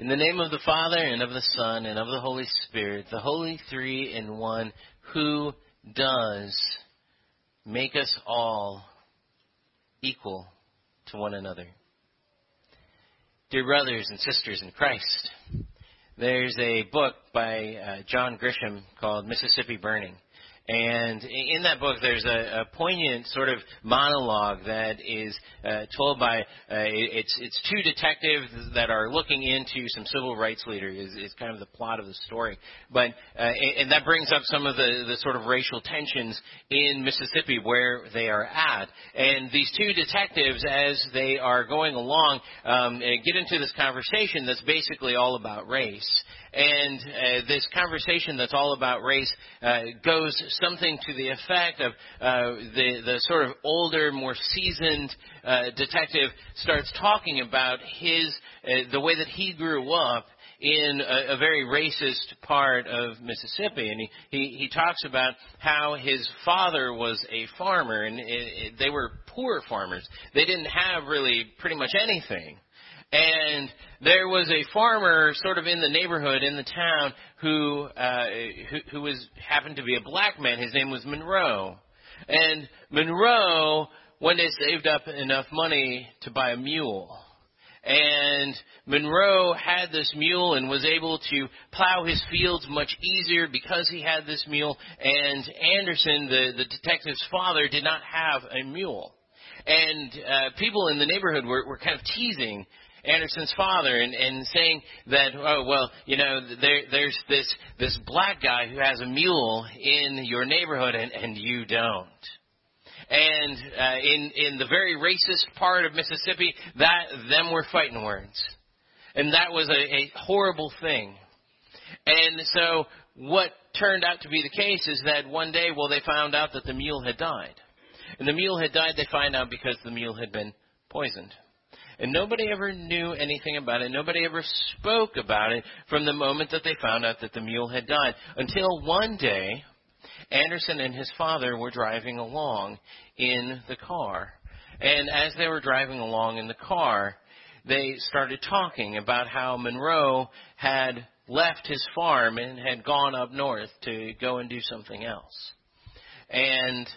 In the name of the Father, and of the Son, and of the Holy Spirit, the Holy Three in One, who does make us all equal to one another. Dear brothers and sisters in Christ, there's a book by uh, John Grisham called Mississippi Burning. And in that book, there's a, a poignant sort of monologue that is uh, told by uh, it's it's two detectives that are looking into some civil rights leaders. Is, is kind of the plot of the story, but uh, and that brings up some of the the sort of racial tensions in Mississippi where they are at. And these two detectives, as they are going along, um, get into this conversation that's basically all about race. And uh, this conversation that's all about race uh, goes something to the effect of uh, the the sort of older, more seasoned uh, detective starts talking about his uh, the way that he grew up in a, a very racist part of Mississippi, and he, he he talks about how his father was a farmer, and it, it, they were poor farmers. They didn't have really pretty much anything. And there was a farmer sort of in the neighborhood, in the town, who, uh, who, who was, happened to be a black man. His name was Monroe. And Monroe one day saved up enough money to buy a mule. And Monroe had this mule and was able to plow his fields much easier because he had this mule. And Anderson, the, the detective's father, did not have a mule. And uh, people in the neighborhood were, were kind of teasing Anderson's father and, and saying that, oh, well, you know, there, there's this, this black guy who has a mule in your neighborhood and, and you don't. And uh, in, in the very racist part of Mississippi, that, them were fighting words. And that was a, a horrible thing. And so what turned out to be the case is that one day, well, they found out that the mule had died. And the mule had died, they find out because the mule had been poisoned. And nobody ever knew anything about it. Nobody ever spoke about it from the moment that they found out that the mule had died. Until one day, Anderson and his father were driving along in the car. And as they were driving along in the car, they started talking about how Monroe had left his farm and had gone up north to go and do something else. And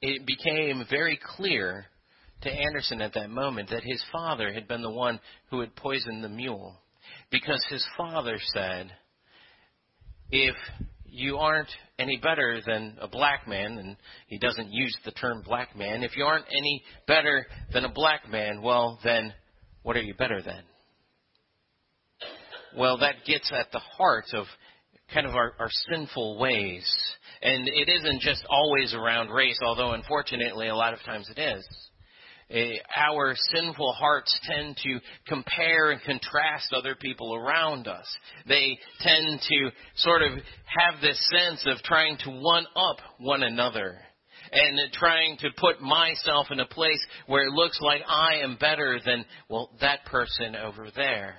it became very clear to Anderson at that moment that his father had been the one who had poisoned the mule. Because his father said, if you aren't any better than a black man, and he doesn't use the term black man, if you aren't any better than a black man, well, then what are you better than? Well, that gets at the heart of kind of our, our sinful ways. And it isn't just always around race, although unfortunately a lot of times it is. Eh, our sinful hearts tend to compare and contrast other people around us. They tend to sort of have this sense of trying to one up one another and trying to put myself in a place where it looks like I am better than, well, that person over there.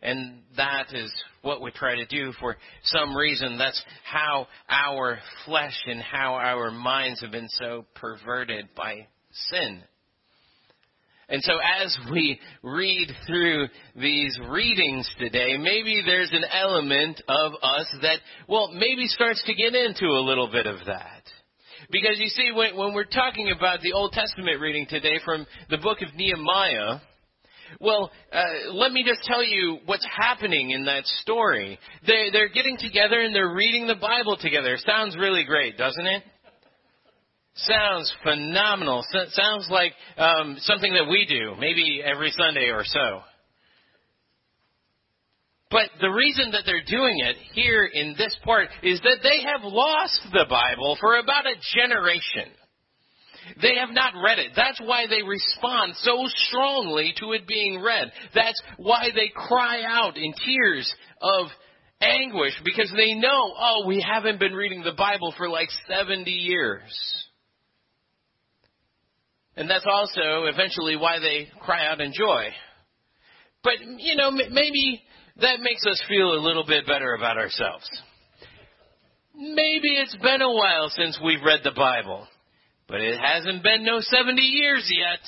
And that is what we try to do for some reason. That's how our flesh and how our minds have been so perverted by sin. And so as we read through these readings today, maybe there's an element of us that, well, maybe starts to get into a little bit of that. Because you see, when, when we're talking about the Old Testament reading today from the book of Nehemiah, well, uh, let me just tell you what's happening in that story. They, they're getting together and they're reading the Bible together. Sounds really great, doesn't it? Sounds phenomenal. sounds like um, something that we do, maybe every Sunday or so. But the reason that they're doing it here in this part is that they have lost the Bible for about a generation. They have not read it. That's why they respond so strongly to it being read. That's why they cry out in tears of anguish because they know, oh, we haven't been reading the Bible for like 70 years. And that's also eventually why they cry out in joy. But, you know, maybe that makes us feel a little bit better about ourselves. Maybe it's been a while since we've read the Bible, but it hasn't been no 70 years yet.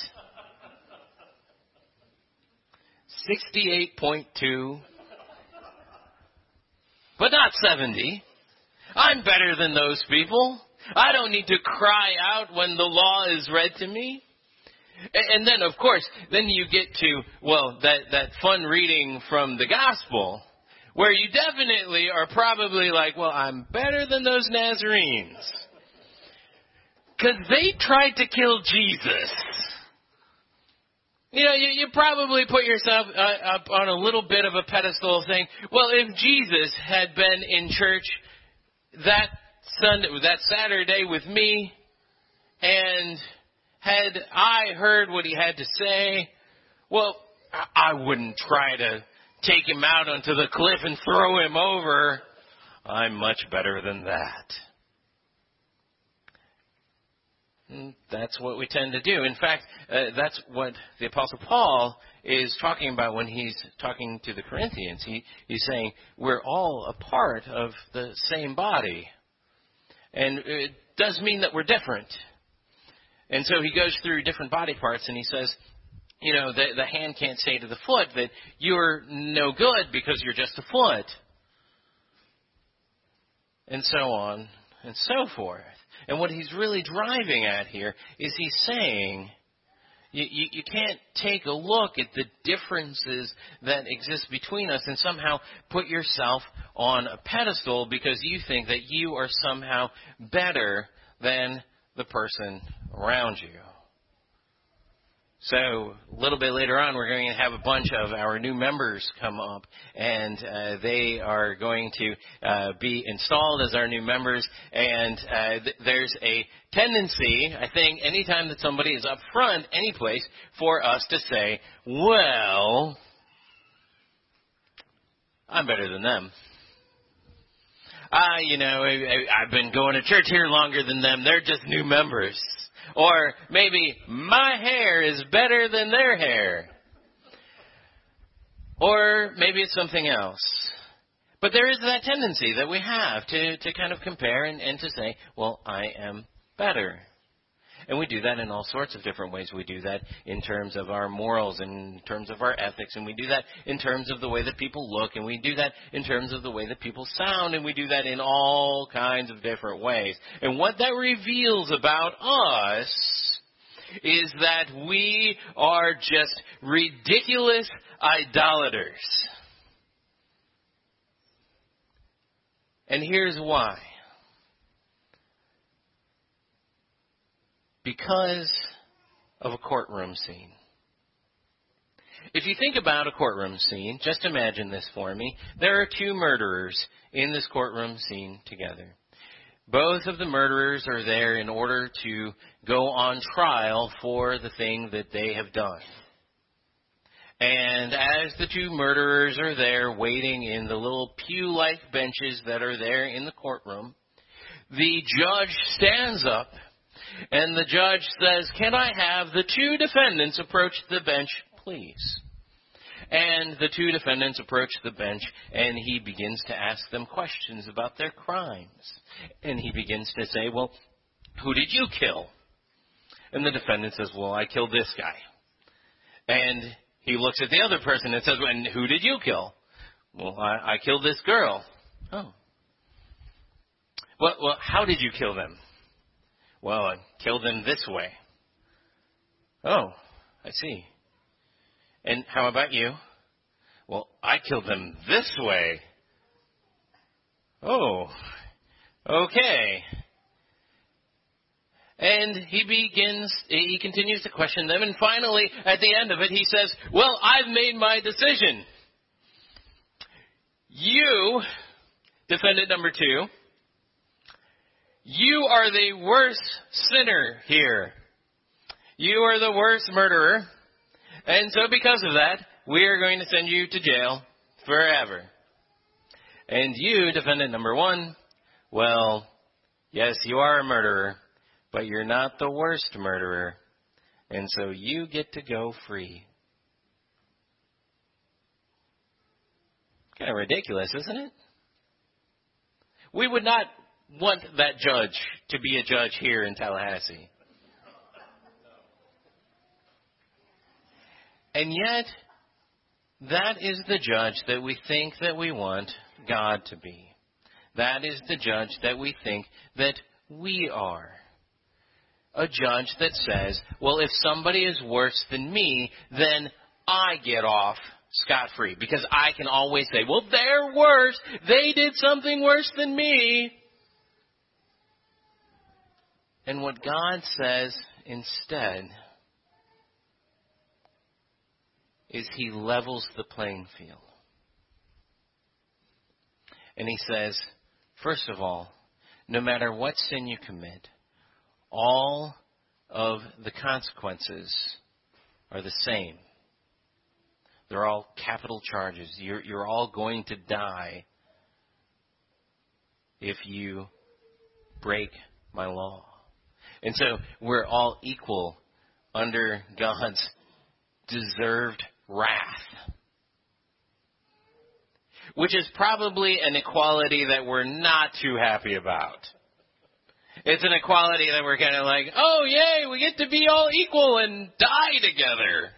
68.2, but not 70. I'm better than those people. I don't need to cry out when the law is read to me. And then, of course, then you get to, well, that, that fun reading from the gospel, where you definitely are probably like, well, I'm better than those Nazarenes. Because they tried to kill Jesus. You know, you, you probably put yourself uh, up on a little bit of a pedestal saying, well, if Jesus had been in church that Sunday, that Saturday with me, and had I heard what he had to say, well, I wouldn't try to take him out onto the cliff and throw him over. I'm much better than that. And that's what we tend to do. In fact, uh, that's what the Apostle Paul is talking about when he's talking to the Corinthians. He, he's saying, we're all a part of the same body. And it does mean that we're different. And so he goes through different body parts and he says, you know, the, the hand can't say to the foot that you're no good because you're just a foot. And so on and so forth. And what he's really driving at here is he's saying, you, you, you, can't take a look at the differences that exist between us and somehow put yourself on a pedestal because you think that you are somehow better than the person around you. So a little bit later on, we're going to have a bunch of our new members come up, and uh, they are going to uh, be installed as our new members. And uh, th- there's a tendency, I think, anytime that somebody is up front, any place, for us to say, "Well, I'm better than them." Ah, you know, I, I've been going to church here longer than them. They're just new members. Or maybe my hair is better than their hair. Or maybe it's something else. But there is that tendency that we have to, to kind of compare and, and to say, well, I am better. And we do that in all sorts of different ways. We do that in terms of our morals, in terms of our ethics, and we do that in terms of the way that people look, and we do that in terms of the way that people sound, and we do that in all kinds of different ways. And what that reveals about us is that we are just ridiculous idolaters. And here's why. Because of a courtroom scene. If you think about a courtroom scene, just imagine this for me. There are two murderers in this courtroom scene together. Both of the murderers are there in order to go on trial for the thing that they have done. And as the two murderers are there waiting in the little pew like benches that are there in the courtroom, the judge stands up and the judge says, Can I have the two defendants approach the bench, please? And the two defendants approach the bench, and he begins to ask them questions about their crimes. And he begins to say, Well, who did you kill? And the defendant says, Well, I killed this guy. And he looks at the other person and says, And who did you kill? Well, I, I killed this girl. Oh. Well, well, how did you kill them? Well, I killed them this way. Oh, I see. And how about you? Well, I killed them this way. Oh, okay. And he begins, he continues to question them, and finally, at the end of it, he says, Well, I've made my decision. You, defendant number two, you are the worst sinner here. You are the worst murderer. And so because of that, we are going to send you to jail forever. And you, defendant number one, well, yes, you are a murderer, but you're not the worst murderer. And so you get to go free. Kind of ridiculous, isn't it? We would not want that judge to be a judge here in Tallahassee. And yet, That is the judge that we think that we want God to be. That is the judge that we think that we are. A judge that says, well, if somebody is worse than me, then I get off scot free because I can always say, well, they're worse. They did something worse than me. And what God says instead is He levels the playing field. And He says, first of all, no matter what sin you commit, all of the consequences are the same. They're all capital charges. You're, you're all going to die if you break my law. And so we're all equal under God's deserved wrath. Which is probably an equality that we're not too happy about. It's an equality that we're kind of like, oh yay, we get to be all equal and die together.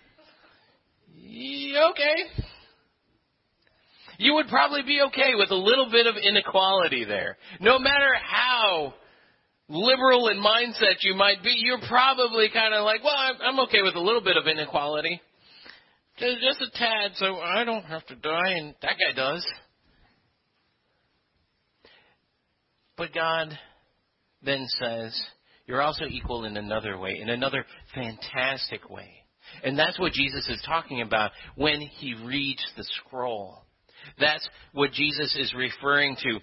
Okay. You would probably be okay with a little bit of inequality there. No matter how liberal in mindset you might be, you're probably kind of like, well, I'm okay with a little bit of inequality. Just a tad, so I don't have to die, and that guy does. But God then says, you're also equal in another way, in another fantastic way. And that's what Jesus is talking about when he reads the scroll. That's what Jesus is referring to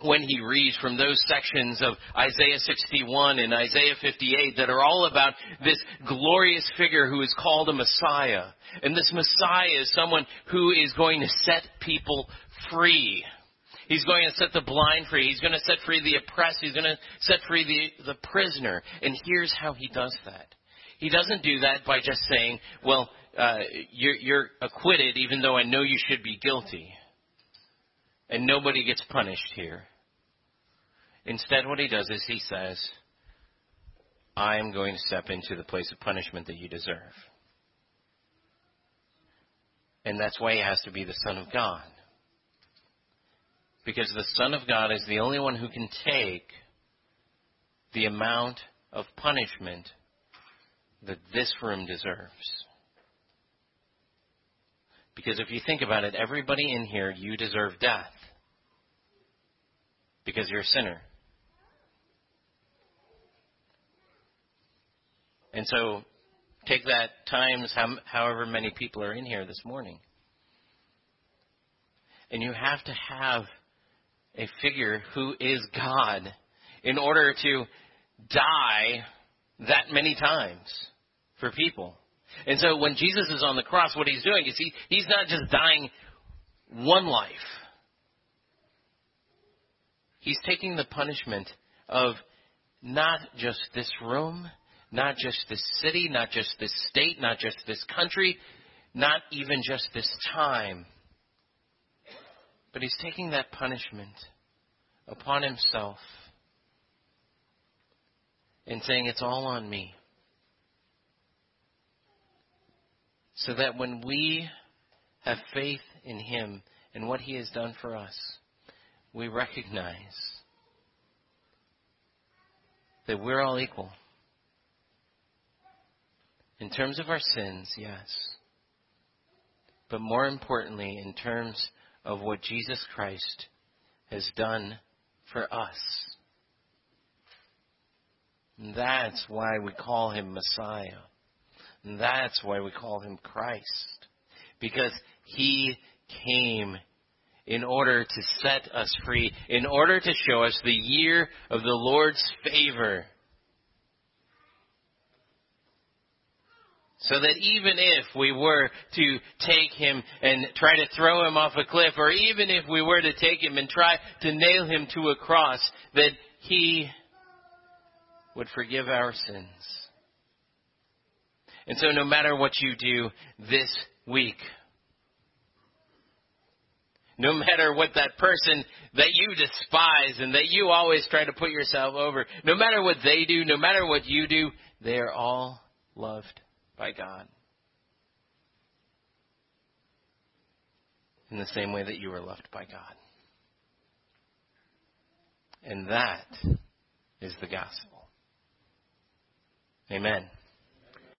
when he reads from those sections of Isaiah 61 and Isaiah 58 that are all about this glorious figure who is called a Messiah. And this Messiah is someone who is going to set people free. He's going to set the blind free. He's going to set free the oppressed. He's going to set free the, the prisoner. And here's how he does that. He doesn't do that by just saying, well, uh, you're, you're acquitted even though I know you should be guilty. And nobody gets punished here. Instead, what he does is he says, I am going to step into the place of punishment that you deserve. And that's why he has to be the Son of God. Because the Son of God is the only one who can take the amount of punishment that this room deserves. Because if you think about it, everybody in here, you deserve death. Because you're a sinner. And so take that times however many people are in here this morning. And you have to have a figure who is God in order to die that many times for people. And so when Jesus is on the cross, what he's doing is he, he's not just dying one life. He's taking the punishment of not just this room, not just this city, not just this state, not just this country, not even just this time. But he's taking that punishment upon himself and saying, It's all on me. So that when we have faith in him and what he has done for us, we recognize that we're all equal. In terms of our sins, yes. But more importantly, in terms of what Jesus Christ has done for us. And that's why we call him Messiah. And that's why we call him Christ. Because he came in order to set us free, in order to show us the year of the Lord's favor. So that even if we were to take him and try to throw him off a cliff, or even if we were to take him and try to nail him to a cross, that he would forgive our sins. And so no matter what you do this week, no matter what that person that you despise and that you always try to put yourself over, no matter what they do, no matter what you do, they are all loved by God. in the same way that you were loved by God. And that is the gospel. Amen.